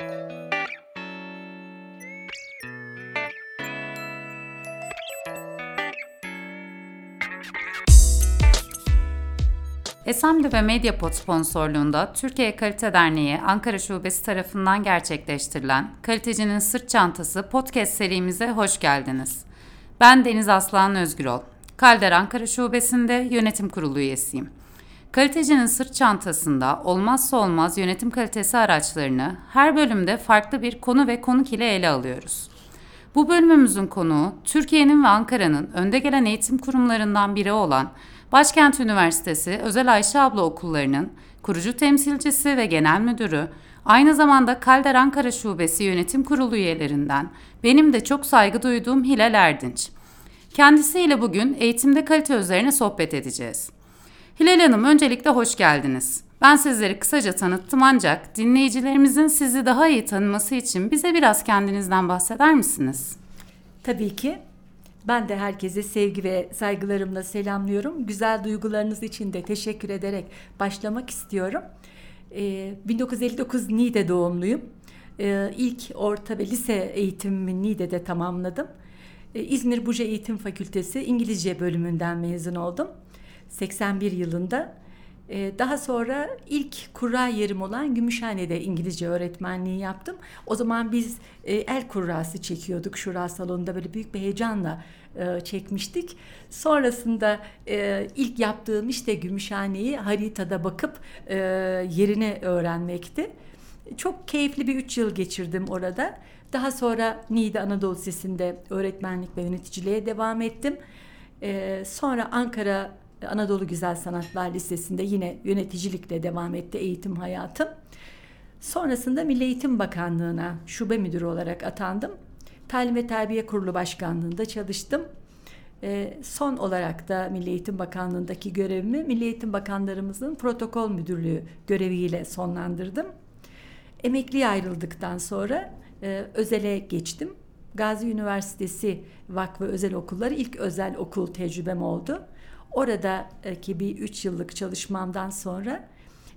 Esemli ve Mediapod sponsorluğunda Türkiye Kalite Derneği Ankara Şubesi tarafından gerçekleştirilen Kalitecinin Sırt Çantası podcast serimize hoş geldiniz. Ben Deniz Aslan Özgürol. Kalder Ankara Şubesi'nde yönetim kurulu üyesiyim. Kalitecinin sırt çantasında olmazsa olmaz yönetim kalitesi araçlarını her bölümde farklı bir konu ve konuk ile ele alıyoruz. Bu bölümümüzün konuğu Türkiye'nin ve Ankara'nın önde gelen eğitim kurumlarından biri olan Başkent Üniversitesi Özel Ayşe Abla Okulları'nın kurucu temsilcisi ve genel müdürü, aynı zamanda Kalder Ankara Şubesi Yönetim Kurulu üyelerinden benim de çok saygı duyduğum Hilal Erdinç. Kendisiyle bugün eğitimde kalite üzerine sohbet edeceğiz. Hilal Hanım öncelikle hoş geldiniz. Ben sizleri kısaca tanıttım ancak dinleyicilerimizin sizi daha iyi tanıması için bize biraz kendinizden bahseder misiniz? Tabii ki. Ben de herkese sevgi ve saygılarımla selamlıyorum. Güzel duygularınız için de teşekkür ederek başlamak istiyorum. Ee, 1959 Niğde doğumluyum. Ee, ilk orta ve lise eğitimimi Niğde'de tamamladım. Ee, İzmir Buca Eğitim Fakültesi İngilizce bölümünden mezun oldum. 81 yılında. Ee, daha sonra ilk kura yerim olan Gümüşhane'de İngilizce öğretmenliği yaptım. O zaman biz e, el kurrası çekiyorduk şura salonunda böyle büyük bir heyecanla e, çekmiştik. Sonrasında e, ilk yaptığım işte Gümüşhane'yi haritada bakıp yerini öğrenmekti. Çok keyifli bir üç yıl geçirdim orada. Daha sonra Niğde Anadolu Lisesi'nde öğretmenlik ve yöneticiliğe devam ettim. Sonra Ankara Anadolu Güzel Sanatlar Lisesi'nde yine yöneticilikle devam etti eğitim hayatım. Sonrasında Milli Eğitim Bakanlığı'na şube müdürü olarak atandım. Talim ve Terbiye Kurulu Başkanlığı'nda çalıştım. E, son olarak da Milli Eğitim Bakanlığı'ndaki görevimi Milli Eğitim Bakanlarımızın protokol müdürlüğü göreviyle sonlandırdım. Emekliye ayrıldıktan sonra e, özele geçtim. Gazi Üniversitesi Vakfı Özel Okulları ilk özel okul tecrübem oldu. Oradaki bir üç yıllık çalışmamdan sonra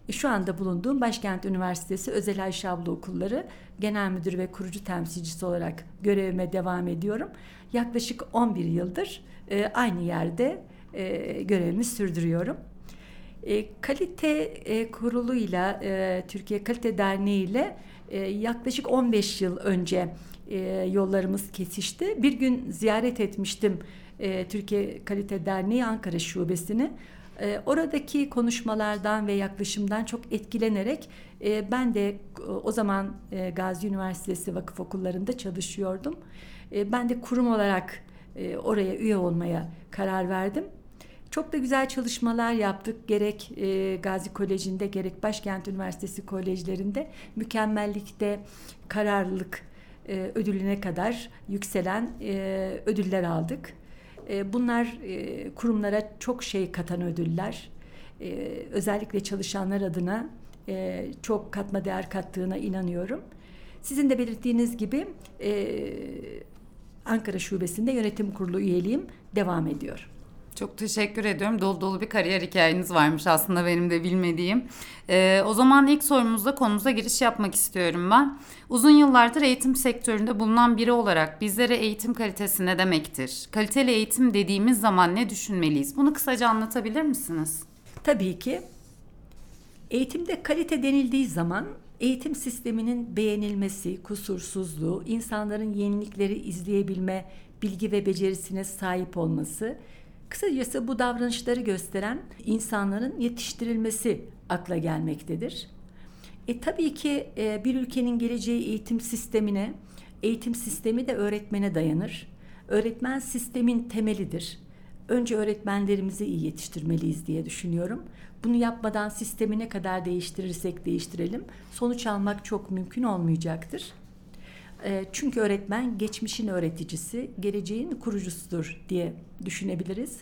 e, şu anda bulunduğum Başkent Üniversitesi Özel Ayşe Abla Okulları Genel Müdür ve Kurucu Temsilcisi olarak görevime devam ediyorum. Yaklaşık 11 yıldır e, aynı yerde e, görevimi sürdürüyorum. E, kalite e, kuruluyla e, Türkiye Kalite Derneği ile e, yaklaşık 15 yıl önce e, yollarımız kesişti. Bir gün ziyaret etmiştim e, Türkiye Kalite Derneği Ankara Şubesi'ni. E, oradaki konuşmalardan ve yaklaşımdan çok etkilenerek e, ben de o zaman e, Gazi Üniversitesi vakıf okullarında çalışıyordum. E, ben de kurum olarak e, oraya üye olmaya karar verdim. Çok da güzel çalışmalar yaptık. Gerek e, Gazi Koleji'nde gerek Başkent Üniversitesi kolejlerinde mükemmellikte kararlılık e, ödülüne kadar yükselen e, ödüller aldık. E, bunlar e, kurumlara çok şey katan ödüller. E, özellikle çalışanlar adına çok katma değer kattığına inanıyorum. Sizin de belirttiğiniz gibi Ankara Şubesi'nde yönetim kurulu üyeliğim devam ediyor. Çok teşekkür ediyorum. Dolu dolu bir kariyer hikayeniz varmış aslında benim de bilmediğim. Ee, o zaman ilk sorumuzda konumuza giriş yapmak istiyorum ben. Uzun yıllardır eğitim sektöründe bulunan biri olarak bizlere eğitim kalitesi ne demektir? Kaliteli eğitim dediğimiz zaman ne düşünmeliyiz? Bunu kısaca anlatabilir misiniz? Tabii ki. Eğitimde kalite denildiği zaman eğitim sisteminin beğenilmesi, kusursuzluğu, insanların yenilikleri izleyebilme, bilgi ve becerisine sahip olması, Kısacası bu davranışları gösteren insanların yetiştirilmesi akla gelmektedir. E, tabii ki e, bir ülkenin geleceği eğitim sistemine, eğitim sistemi de öğretmene dayanır. Öğretmen sistemin temelidir. Önce öğretmenlerimizi iyi yetiştirmeliyiz diye düşünüyorum. Bunu yapmadan sistemi ne kadar değiştirirsek değiştirelim sonuç almak çok mümkün olmayacaktır. E, çünkü öğretmen geçmişin öğreticisi, geleceğin kurucusudur diye düşünebiliriz.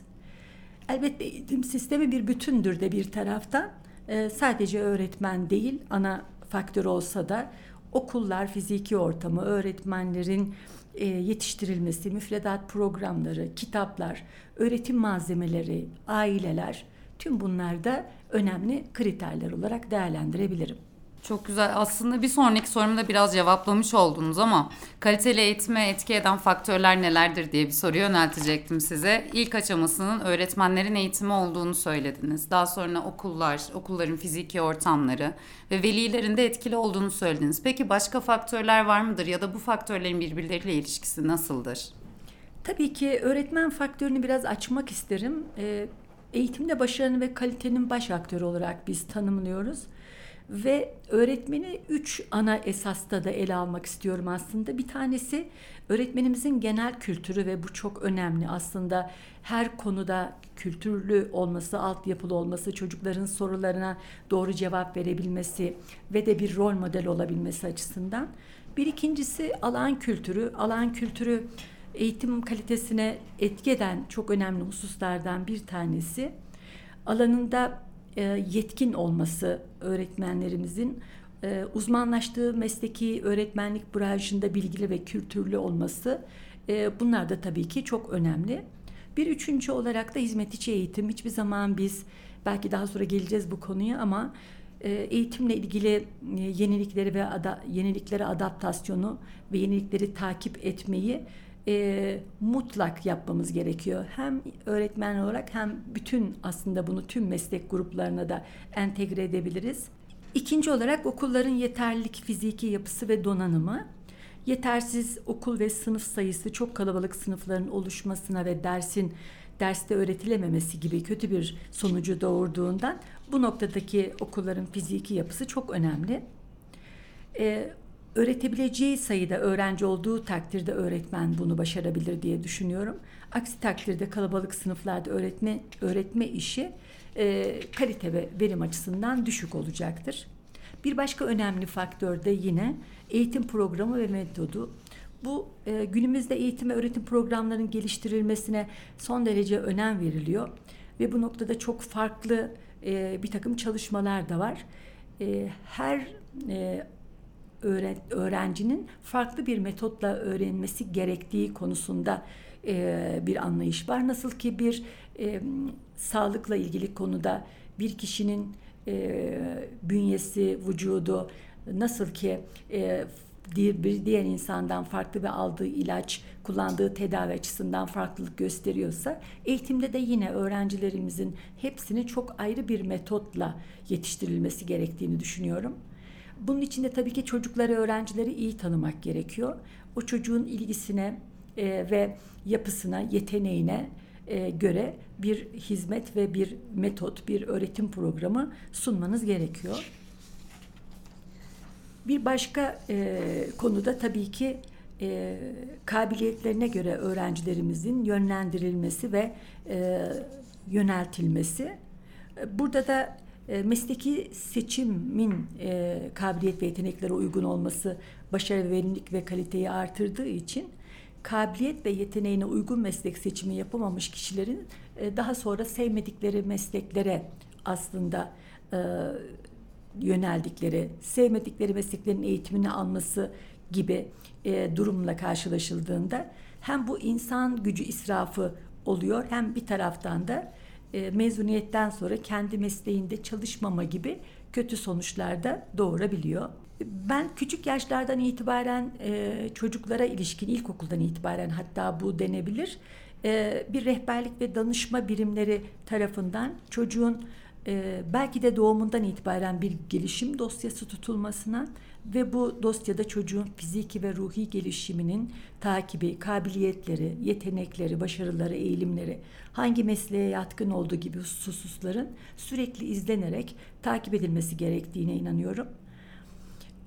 Elbette eğitim sistemi bir bütündür de bir taraftan. E, sadece öğretmen değil, ana faktör olsa da okullar, fiziki ortamı, öğretmenlerin e, yetiştirilmesi, müfredat programları, kitaplar, öğretim malzemeleri, aileler tüm bunlar da önemli kriterler olarak değerlendirebilirim. Çok güzel. Aslında bir sonraki sorumda biraz cevaplamış oldunuz ama kaliteli eğitime etki eden faktörler nelerdir diye bir soru yöneltecektim size. İlk aşamasının öğretmenlerin eğitimi olduğunu söylediniz. Daha sonra okullar, okulların fiziki ortamları ve velilerin de etkili olduğunu söylediniz. Peki başka faktörler var mıdır ya da bu faktörlerin birbirleriyle ilişkisi nasıldır? Tabii ki öğretmen faktörünü biraz açmak isterim. Ee, eğitimde başarının ve kalitenin baş aktörü olarak biz tanımlıyoruz. Ve öğretmeni üç ana esasta da ele almak istiyorum aslında. Bir tanesi öğretmenimizin genel kültürü ve bu çok önemli. Aslında her konuda kültürlü olması, altyapılı olması, çocukların sorularına doğru cevap verebilmesi ve de bir rol model olabilmesi açısından. Bir ikincisi alan kültürü. Alan kültürü eğitim kalitesine etki eden çok önemli hususlardan bir tanesi. Alanında yetkin olması öğretmenlerimizin e, uzmanlaştığı mesleki öğretmenlik branşında bilgili ve kültürlü olması e, bunlar da tabii ki çok önemli. Bir üçüncü olarak da hizmet içi eğitim. Hiçbir zaman biz belki daha sonra geleceğiz bu konuya ama eğitimle ilgili yenilikleri ve ada, yeniliklere adaptasyonu ve yenilikleri takip etmeyi e, mutlak yapmamız gerekiyor. Hem öğretmen olarak hem bütün aslında bunu tüm meslek gruplarına da entegre edebiliriz. İkinci olarak okulların yeterlilik fiziki yapısı ve donanımı. Yetersiz okul ve sınıf sayısı çok kalabalık sınıfların oluşmasına ve dersin derste öğretilememesi gibi kötü bir sonucu doğurduğundan bu noktadaki okulların fiziki yapısı çok önemli. Ee, öğretebileceği sayıda öğrenci olduğu takdirde öğretmen bunu başarabilir diye düşünüyorum. Aksi takdirde kalabalık sınıflarda öğretme öğretme işi e, kalite ve verim açısından düşük olacaktır. Bir başka önemli faktör de yine eğitim programı ve metodu. Bu e, günümüzde eğitim ve öğretim programlarının geliştirilmesine son derece önem veriliyor ve bu noktada çok farklı e, bir takım çalışmalar da var. E, her e, öğrencinin farklı bir metotla öğrenmesi gerektiği konusunda bir anlayış var. Nasıl ki bir sağlıkla ilgili konuda bir kişinin bünyesi, vücudu nasıl ki bir diğer insandan farklı ve aldığı ilaç, kullandığı tedavi açısından farklılık gösteriyorsa eğitimde de yine öğrencilerimizin hepsini çok ayrı bir metotla yetiştirilmesi gerektiğini düşünüyorum. Bunun için de tabii ki çocukları, öğrencileri iyi tanımak gerekiyor. O çocuğun ilgisine e, ve yapısına, yeteneğine e, göre bir hizmet ve bir metot, bir öğretim programı sunmanız gerekiyor. Bir başka e, konuda tabii ki e, kabiliyetlerine göre öğrencilerimizin yönlendirilmesi ve e, yöneltilmesi. Burada da mesleki seçimin e, kabiliyet ve yeteneklere uygun olması başarı, verimlilik ve kaliteyi artırdığı için kabiliyet ve yeteneğine uygun meslek seçimi yapamamış kişilerin e, daha sonra sevmedikleri mesleklere aslında e, yöneldikleri, sevmedikleri mesleklerin eğitimini alması gibi e, durumla karşılaşıldığında hem bu insan gücü israfı oluyor hem bir taraftan da e, mezuniyetten sonra kendi mesleğinde çalışmama gibi kötü sonuçlar da doğurabiliyor. Ben küçük yaşlardan itibaren e, çocuklara ilişkin ilkokuldan itibaren hatta bu denebilir e, bir rehberlik ve danışma birimleri tarafından çocuğun e, belki de doğumundan itibaren bir gelişim dosyası tutulmasına ve bu dosyada çocuğun fiziki ve ruhi gelişiminin takibi, kabiliyetleri, yetenekleri, başarıları, eğilimleri, hangi mesleğe yatkın olduğu gibi hususların sürekli izlenerek takip edilmesi gerektiğine inanıyorum.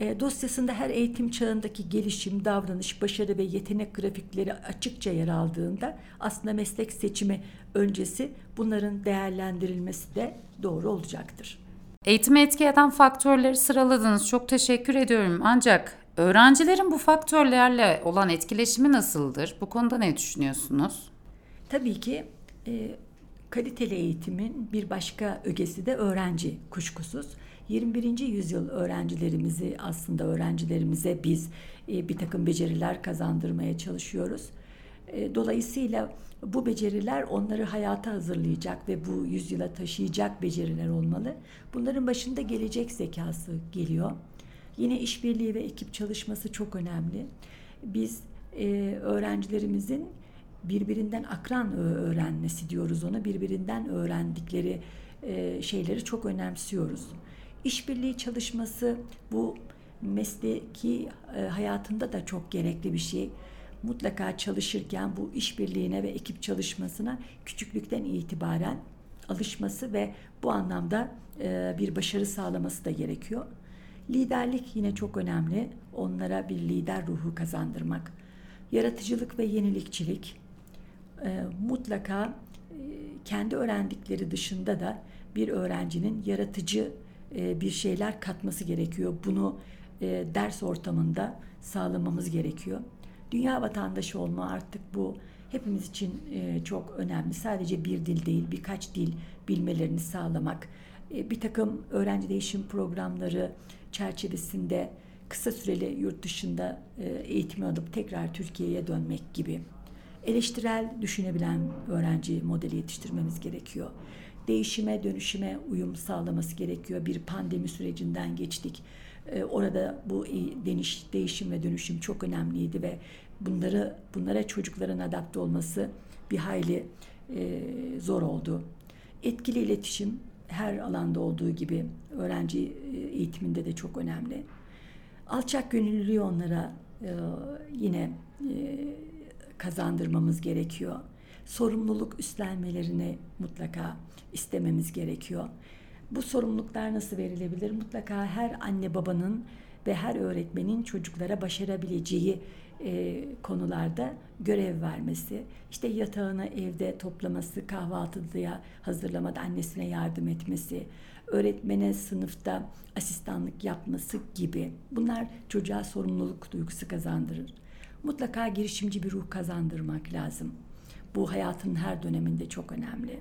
E, dosyasında her eğitim çağındaki gelişim, davranış, başarı ve yetenek grafikleri açıkça yer aldığında aslında meslek seçimi öncesi bunların değerlendirilmesi de doğru olacaktır. Eğitime etki eden faktörleri sıraladınız. Çok teşekkür ediyorum. Ancak öğrencilerin bu faktörlerle olan etkileşimi nasıldır? Bu konuda ne düşünüyorsunuz? Tabii ki e, kaliteli eğitimin bir başka ögesi de öğrenci kuşkusuz. 21. yüzyıl öğrencilerimizi aslında öğrencilerimize biz e, bir takım beceriler kazandırmaya çalışıyoruz. E, dolayısıyla bu beceriler onları hayata hazırlayacak ve bu yüzyıla taşıyacak beceriler olmalı. Bunların başında gelecek zekası geliyor. Yine işbirliği ve ekip çalışması çok önemli. Biz e, öğrencilerimizin birbirinden akran öğrenmesi diyoruz ona. Birbirinden öğrendikleri e, şeyleri çok önemsiyoruz. İşbirliği çalışması bu mesleki e, hayatında da çok gerekli bir şey. Mutlaka çalışırken bu işbirliğine ve ekip çalışmasına küçüklükten itibaren alışması ve bu anlamda e, bir başarı sağlaması da gerekiyor. Liderlik yine çok önemli. Onlara bir lider ruhu kazandırmak. Yaratıcılık ve yenilikçilik e, mutlaka e, kendi öğrendikleri dışında da bir öğrencinin yaratıcı e, bir şeyler katması gerekiyor. Bunu e, ders ortamında sağlamamız gerekiyor. Dünya vatandaşı olma artık bu hepimiz için e, çok önemli. Sadece bir dil değil, birkaç dil bilmelerini sağlamak. E, bir takım öğrenci değişim programları çerçevesinde kısa süreli yurt dışında e, eğitimi alıp tekrar Türkiye'ye dönmek gibi. Eleştirel düşünebilen öğrenci modeli yetiştirmemiz gerekiyor. Değişime, dönüşüme uyum sağlaması gerekiyor. Bir pandemi sürecinden geçtik. E, orada bu deniş, değişim ve dönüşüm çok önemliydi ve bunları bunlara çocukların adapte olması bir hayli e, zor oldu. Etkili iletişim her alanda olduğu gibi öğrenci e, eğitiminde de çok önemli. Alçak gönüllülüğü onlara e, yine e, kazandırmamız gerekiyor. Sorumluluk üstlenmelerini mutlaka istememiz gerekiyor. Bu sorumluluklar nasıl verilebilir? Mutlaka her anne babanın ve her öğretmenin çocuklara başarabileceği e, konularda görev vermesi, işte yatağını evde toplaması, kahvaltıya hazırlamada annesine yardım etmesi, öğretmene sınıfta asistanlık yapması gibi bunlar çocuğa sorumluluk duygusu kazandırır. Mutlaka girişimci bir ruh kazandırmak lazım. Bu hayatın her döneminde çok önemli.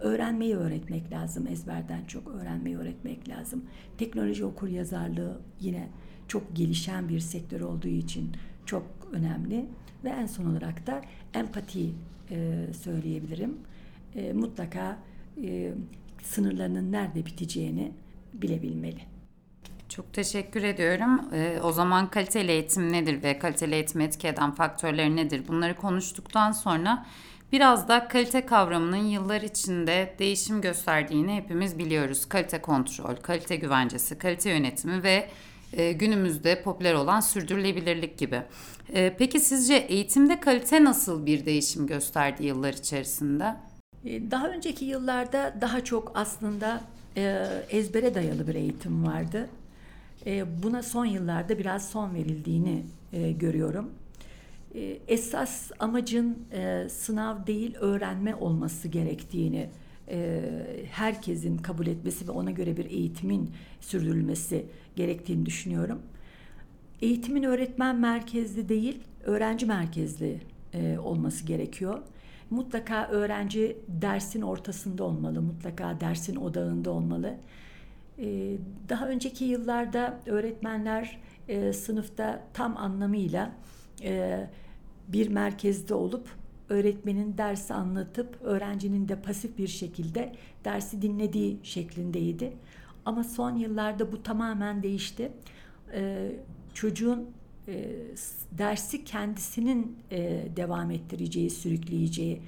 Öğrenmeyi öğretmek lazım. Ezberden çok öğrenmeyi öğretmek lazım. Teknoloji okur yazarlığı yine çok gelişen bir sektör olduğu için çok önemli. Ve en son olarak da empati e, söyleyebilirim. E, mutlaka e, sınırlarının nerede biteceğini bilebilmeli. Çok teşekkür ediyorum. Ee, o zaman kaliteli eğitim nedir ve kaliteli eğitim etki eden faktörleri nedir? Bunları konuştuktan sonra biraz da kalite kavramının yıllar içinde değişim gösterdiğini hepimiz biliyoruz. Kalite kontrol, kalite güvencesi, kalite yönetimi ve e, günümüzde popüler olan sürdürülebilirlik gibi. E, peki sizce eğitimde kalite nasıl bir değişim gösterdi yıllar içerisinde? E, daha önceki yıllarda daha çok aslında e, ezbere dayalı bir eğitim vardı. E, buna son yıllarda biraz son verildiğini e, görüyorum. E, esas amacın e, sınav değil öğrenme olması gerektiğini e, herkesin kabul etmesi ve ona göre bir eğitimin sürdürülmesi gerektiğini düşünüyorum. Eğitimin öğretmen merkezli değil, öğrenci merkezli e, olması gerekiyor. Mutlaka öğrenci dersin ortasında olmalı, mutlaka dersin odağında olmalı. E, daha önceki yıllarda öğretmenler e, sınıfta tam anlamıyla e, bir merkezde olup öğretmenin dersi anlatıp öğrencinin de pasif bir şekilde dersi dinlediği şeklindeydi. Ama son yıllarda bu tamamen değişti. Ee, çocuğun e, dersi kendisinin e, devam ettireceği, sürükleyeceği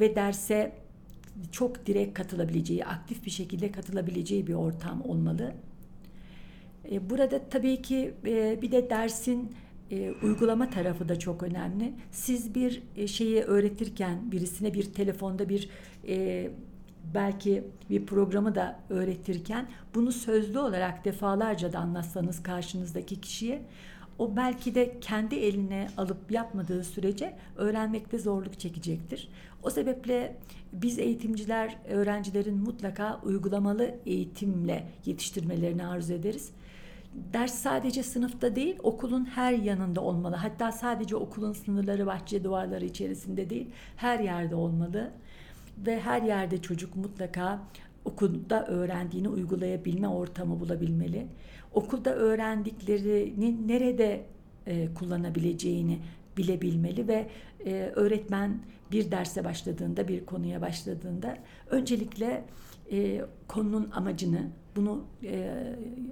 ve derse çok direkt katılabileceği, aktif bir şekilde katılabileceği bir ortam olmalı. E, burada tabii ki e, bir de dersin e, uygulama tarafı da çok önemli. Siz bir e, şeyi öğretirken birisine bir telefonda bir e, belki bir programı da öğretirken bunu sözlü olarak defalarca da anlatsanız karşınızdaki kişiye o belki de kendi eline alıp yapmadığı sürece öğrenmekte zorluk çekecektir. O sebeple biz eğitimciler öğrencilerin mutlaka uygulamalı eğitimle yetiştirmelerini arzu ederiz. Ders sadece sınıfta değil, okulun her yanında olmalı. Hatta sadece okulun sınırları, bahçe duvarları içerisinde değil, her yerde olmalı. Ve her yerde çocuk mutlaka okulda öğrendiğini uygulayabilme ortamı bulabilmeli. Okulda öğrendiklerini nerede e, kullanabileceğini bilebilmeli ve e, öğretmen bir derse başladığında, bir konuya başladığında öncelikle e, konunun amacını, bunu e,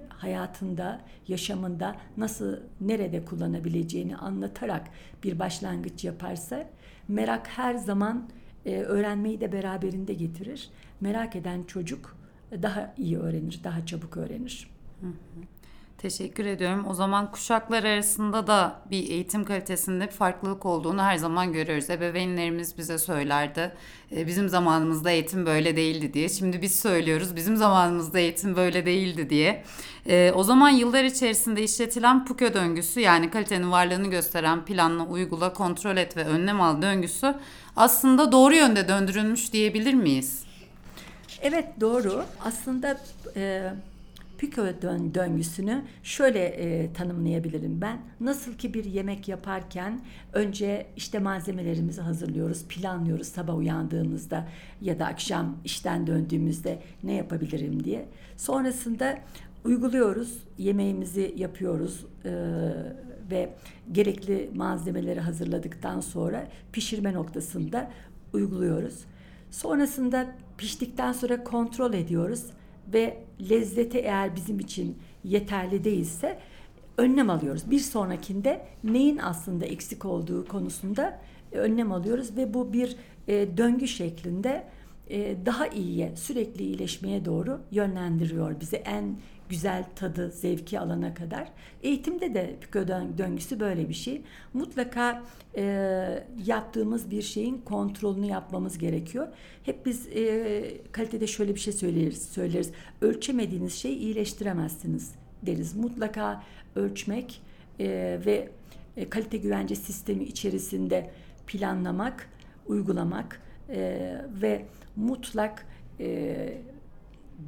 hayatında, yaşamında nasıl, nerede kullanabileceğini anlatarak bir başlangıç yaparsa merak her zaman e, öğrenmeyi de beraberinde getirir. Merak eden çocuk daha iyi öğrenir, daha çabuk öğrenir. Hı hı. Teşekkür ediyorum. O zaman kuşaklar arasında da bir eğitim kalitesinde bir farklılık olduğunu her zaman görüyoruz. Ebeveynlerimiz bize söylerdi. E, bizim zamanımızda eğitim böyle değildi diye. Şimdi biz söylüyoruz bizim zamanımızda eğitim böyle değildi diye. E, o zaman yıllar içerisinde işletilen PUKÖ döngüsü yani kalitenin varlığını gösteren planla, uygula, kontrol et ve önlem al döngüsü aslında doğru yönde döndürülmüş diyebilir miyiz? Evet doğru. Aslında e, Pico dön döngüsünü şöyle e, tanımlayabilirim ben. Nasıl ki bir yemek yaparken önce işte malzemelerimizi hazırlıyoruz, planlıyoruz sabah uyandığımızda ya da akşam işten döndüğümüzde ne yapabilirim diye. Sonrasında uyguluyoruz, yemeğimizi yapıyoruz e, ve gerekli malzemeleri hazırladıktan sonra pişirme noktasında uyguluyoruz. Sonrasında piştikten sonra kontrol ediyoruz ve lezzeti eğer bizim için yeterli değilse önlem alıyoruz. Bir sonrakinde neyin aslında eksik olduğu konusunda önlem alıyoruz ve bu bir e, döngü şeklinde e, daha iyiye, sürekli iyileşmeye doğru yönlendiriyor bizi en güzel tadı, zevki alana kadar. Eğitimde de Pico döngüsü böyle bir şey. Mutlaka e, yaptığımız bir şeyin kontrolünü yapmamız gerekiyor. Hep biz e, kalitede şöyle bir şey söyleriz, söyleriz. Ölçemediğiniz şeyi iyileştiremezsiniz deriz. Mutlaka ölçmek e, ve e, kalite güvence sistemi içerisinde planlamak, uygulamak e, ve mutlak e,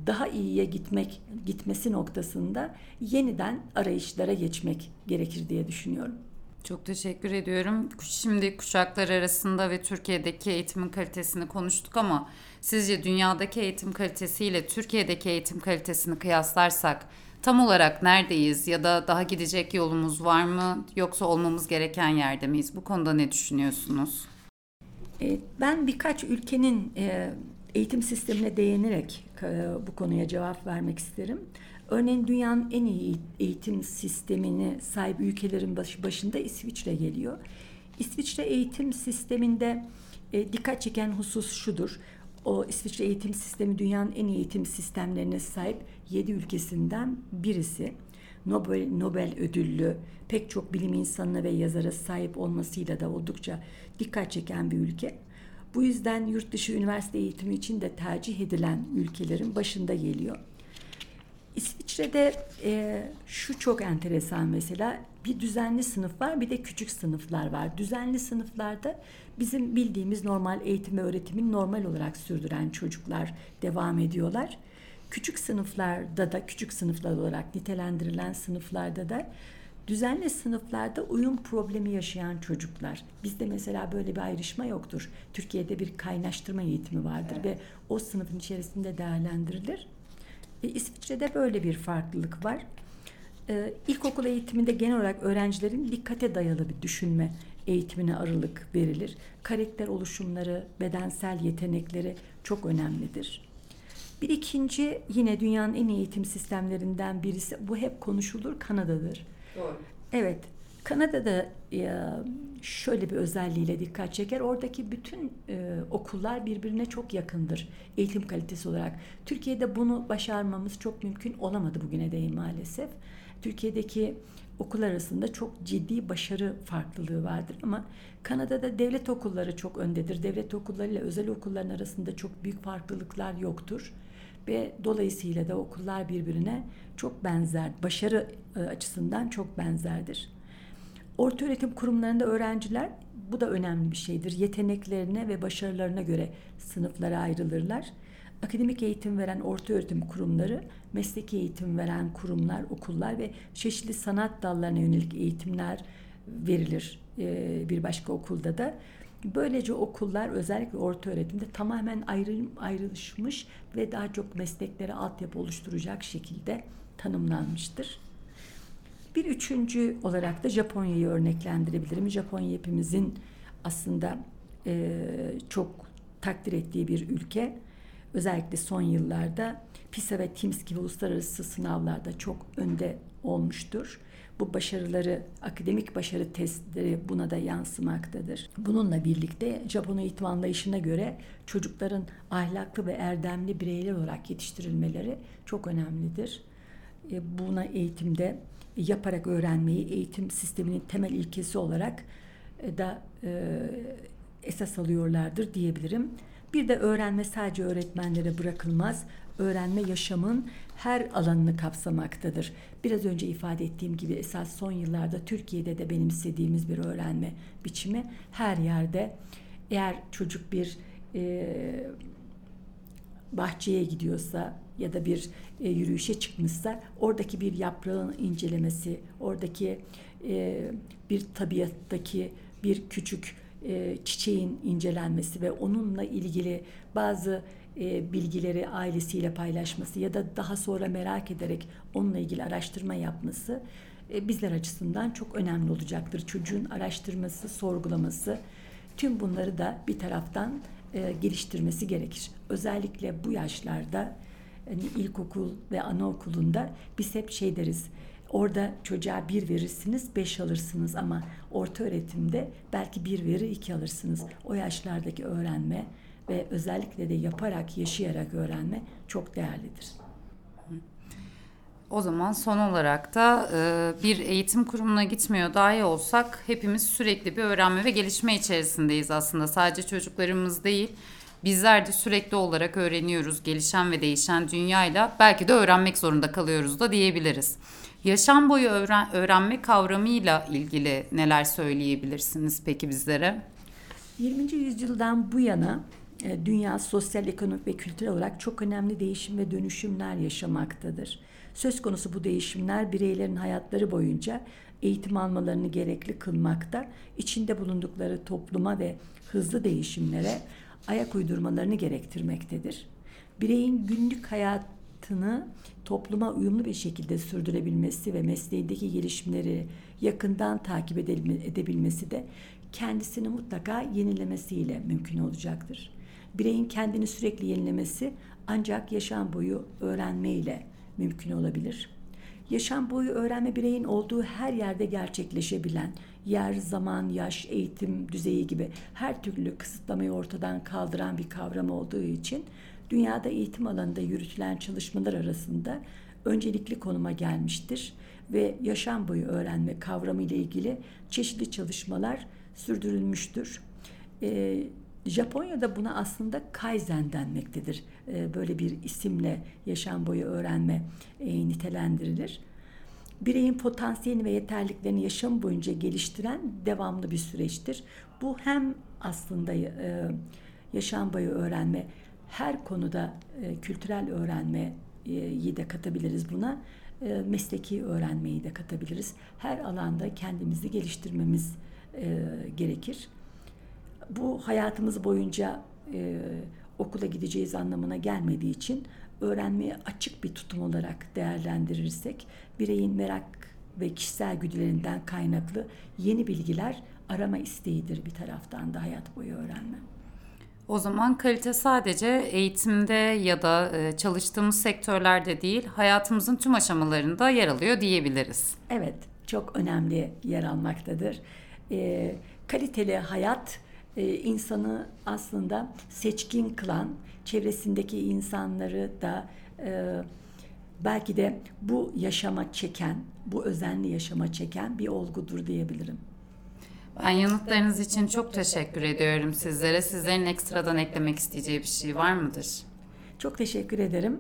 daha iyiye gitmek gitmesi noktasında yeniden arayışlara geçmek gerekir diye düşünüyorum. Çok teşekkür ediyorum. Şimdi kuşaklar arasında ve Türkiye'deki eğitimin kalitesini konuştuk ama sizce dünyadaki eğitim kalitesiyle Türkiye'deki eğitim kalitesini kıyaslarsak tam olarak neredeyiz ya da daha gidecek yolumuz var mı yoksa olmamız gereken yerde miyiz? Bu konuda ne düşünüyorsunuz? E, ben birkaç ülkenin e, eğitim sistemine değinerek e, bu konuya cevap vermek isterim. Örneğin dünyanın en iyi eğitim sistemini sahip ülkelerin başında İsviçre geliyor. İsviçre eğitim sisteminde e, dikkat çeken husus şudur. O İsviçre eğitim sistemi dünyanın en iyi eğitim sistemlerine sahip 7 ülkesinden birisi. Nobel, Nobel ödüllü pek çok bilim insanına ve yazara sahip olmasıyla da oldukça dikkat çeken bir ülke. Bu yüzden yurt dışı üniversite eğitimi için de tercih edilen ülkelerin başında geliyor. İsviçre'de e, şu çok enteresan mesela bir düzenli sınıf var bir de küçük sınıflar var. Düzenli sınıflarda bizim bildiğimiz normal eğitim ve öğretimin normal olarak sürdüren çocuklar devam ediyorlar. Küçük sınıflarda da küçük sınıflar olarak nitelendirilen sınıflarda da Düzenli sınıflarda uyum problemi yaşayan çocuklar. Bizde mesela böyle bir ayrışma yoktur. Türkiye'de bir kaynaştırma eğitimi vardır evet. ve o sınıfın içerisinde değerlendirilir. E, İsviçre'de böyle bir farklılık var. E, ilkokul eğitiminde genel olarak öğrencilerin dikkate dayalı bir düşünme eğitimine ağırlık verilir. Karakter oluşumları, bedensel yetenekleri çok önemlidir. Bir ikinci yine dünyanın en iyi eğitim sistemlerinden birisi bu hep konuşulur Kanada'dır. Doğru. Evet. Kanada'da şöyle bir özelliğiyle dikkat çeker. Oradaki bütün e, okullar birbirine çok yakındır eğitim kalitesi olarak. Türkiye'de bunu başarmamız çok mümkün olamadı bugüne değin maalesef. Türkiye'deki okul arasında çok ciddi başarı farklılığı vardır ama Kanada'da devlet okulları çok öndedir. Devlet okulları ile özel okulların arasında çok büyük farklılıklar yoktur ve dolayısıyla da okullar birbirine çok benzer, başarı e, açısından çok benzerdir. Orta öğretim kurumlarında öğrenciler bu da önemli bir şeydir. Yeteneklerine ve başarılarına göre sınıflara ayrılırlar. Akademik eğitim veren orta öğretim kurumları, mesleki eğitim veren kurumlar, okullar ve çeşitli sanat dallarına yönelik eğitimler verilir e, bir başka okulda da. Böylece okullar özellikle orta öğretimde tamamen ayrı, ayrılmış ve daha çok mesleklere altyapı oluşturacak şekilde tanımlanmıştır. Bir üçüncü olarak da Japonya'yı örneklendirebilirim. Japonya hepimizin aslında e, çok takdir ettiği bir ülke. Özellikle son yıllarda PISA ve TIMSS gibi uluslararası sınavlarda çok önde olmuştur. Bu başarıları, akademik başarı testleri buna da yansımaktadır. Bununla birlikte Japon eğitim anlayışına göre çocukların ahlaklı ve erdemli bireyler olarak yetiştirilmeleri çok önemlidir. E, buna eğitimde yaparak öğrenmeyi eğitim sisteminin temel ilkesi olarak e, da e, esas alıyorlardır diyebilirim. Bir de öğrenme sadece öğretmenlere bırakılmaz. Öğrenme yaşamın her alanını kapsamaktadır. Biraz önce ifade ettiğim gibi esas son yıllarda Türkiye'de de benimsediğimiz bir öğrenme biçimi her yerde eğer çocuk bir e, bahçeye gidiyorsa ya da bir e, yürüyüşe çıkmışsa oradaki bir yaprağın incelemesi, oradaki e, bir tabiattaki bir küçük e, çiçeğin incelenmesi ve onunla ilgili bazı e, bilgileri ailesiyle paylaşması ya da daha sonra merak ederek onunla ilgili araştırma yapması e, bizler açısından çok önemli olacaktır. Çocuğun araştırması, sorgulaması tüm bunları da bir taraftan e, geliştirmesi gerekir. Özellikle bu yaşlarda hani ilkokul ve anaokulunda biz hep şey deriz. Orada çocuğa bir verirsiniz, beş alırsınız ama orta öğretimde belki bir verir, iki alırsınız. O yaşlardaki öğrenme ve özellikle de yaparak, yaşayarak öğrenme çok değerlidir. O zaman son olarak da e, bir eğitim kurumuna gitmiyor dahi olsak hepimiz sürekli bir öğrenme ve gelişme içerisindeyiz aslında. Sadece çocuklarımız değil, bizler de sürekli olarak öğreniyoruz. Gelişen ve değişen dünyayla belki de öğrenmek zorunda kalıyoruz da diyebiliriz. Yaşam boyu öğren öğrenme kavramıyla ilgili neler söyleyebilirsiniz peki bizlere? 20. yüzyıldan bu yana e, dünya sosyal, ekonomik ve kültürel olarak çok önemli değişim ve dönüşümler yaşamaktadır. Söz konusu bu değişimler bireylerin hayatları boyunca eğitim almalarını gerekli kılmakta, içinde bulundukları topluma ve hızlı değişimlere ayak uydurmalarını gerektirmektedir. Bireyin günlük hayatını topluma uyumlu bir şekilde sürdürebilmesi ve mesleğindeki gelişimleri yakından takip edebilmesi de kendisini mutlaka yenilemesiyle mümkün olacaktır. Bireyin kendini sürekli yenilemesi ancak yaşam boyu öğrenmeyle mümkün olabilir. Yaşam boyu öğrenme bireyin olduğu her yerde gerçekleşebilen yer, zaman, yaş, eğitim düzeyi gibi her türlü kısıtlamayı ortadan kaldıran bir kavram olduğu için dünyada eğitim alanında yürütülen çalışmalar arasında öncelikli konuma gelmiştir ve yaşam boyu öğrenme kavramı ile ilgili çeşitli çalışmalar sürdürülmüştür. Ee, Japonya'da buna aslında Kaizen denmektedir. Ee, böyle bir isimle yaşam boyu öğrenme e, nitelendirilir. Bireyin potansiyelini ve yeterliklerini yaşam boyunca geliştiren devamlı bir süreçtir. Bu hem aslında e, yaşam boyu öğrenme, her konuda e, kültürel öğrenmeyi de katabiliriz buna. Mesleki öğrenmeyi de katabiliriz. Her alanda kendimizi geliştirmemiz gerekir bu hayatımız boyunca e, okula gideceğiz anlamına gelmediği için öğrenmeye açık bir tutum olarak değerlendirirsek bireyin merak ve kişisel güdülerinden kaynaklı yeni bilgiler arama isteğidir bir taraftan da hayat boyu öğrenme. O zaman kalite sadece eğitimde ya da e, çalıştığımız sektörlerde değil, hayatımızın tüm aşamalarında yer alıyor diyebiliriz. Evet, çok önemli yer almaktadır. E, kaliteli hayat e, insanı aslında seçkin kılan, çevresindeki insanları da e, belki de bu yaşama çeken, bu özenli yaşama çeken bir olgudur diyebilirim. Ben yanıtlarınız için çok teşekkür ediyorum sizlere. Sizlerin ekstradan eklemek isteyeceği bir şey var mıdır? Çok teşekkür ederim.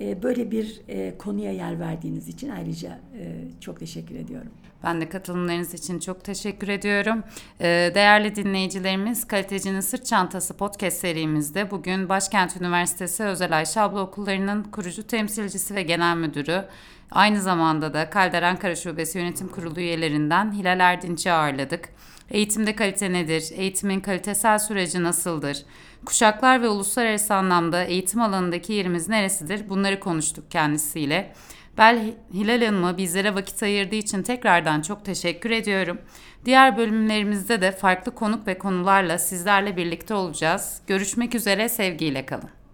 E, böyle bir e, konuya yer verdiğiniz için ayrıca e, çok teşekkür ediyorum. Ben de katılımlarınız için çok teşekkür ediyorum. Değerli dinleyicilerimiz, Kalitecinin Sırt Çantası podcast serimizde bugün Başkent Üniversitesi Özel Ayşe Abla Okulları'nın kurucu temsilcisi ve genel müdürü, aynı zamanda da Kalder Ankara Şubesi Yönetim Kurulu üyelerinden Hilal Erdinç'i ağırladık. Eğitimde kalite nedir? Eğitimin kalitesel süreci nasıldır? Kuşaklar ve uluslararası anlamda eğitim alanındaki yerimiz neresidir? Bunları konuştuk kendisiyle. Bel Hilal Hanım'a bizlere vakit ayırdığı için tekrardan çok teşekkür ediyorum. Diğer bölümlerimizde de farklı konuk ve konularla sizlerle birlikte olacağız. Görüşmek üzere, sevgiyle kalın.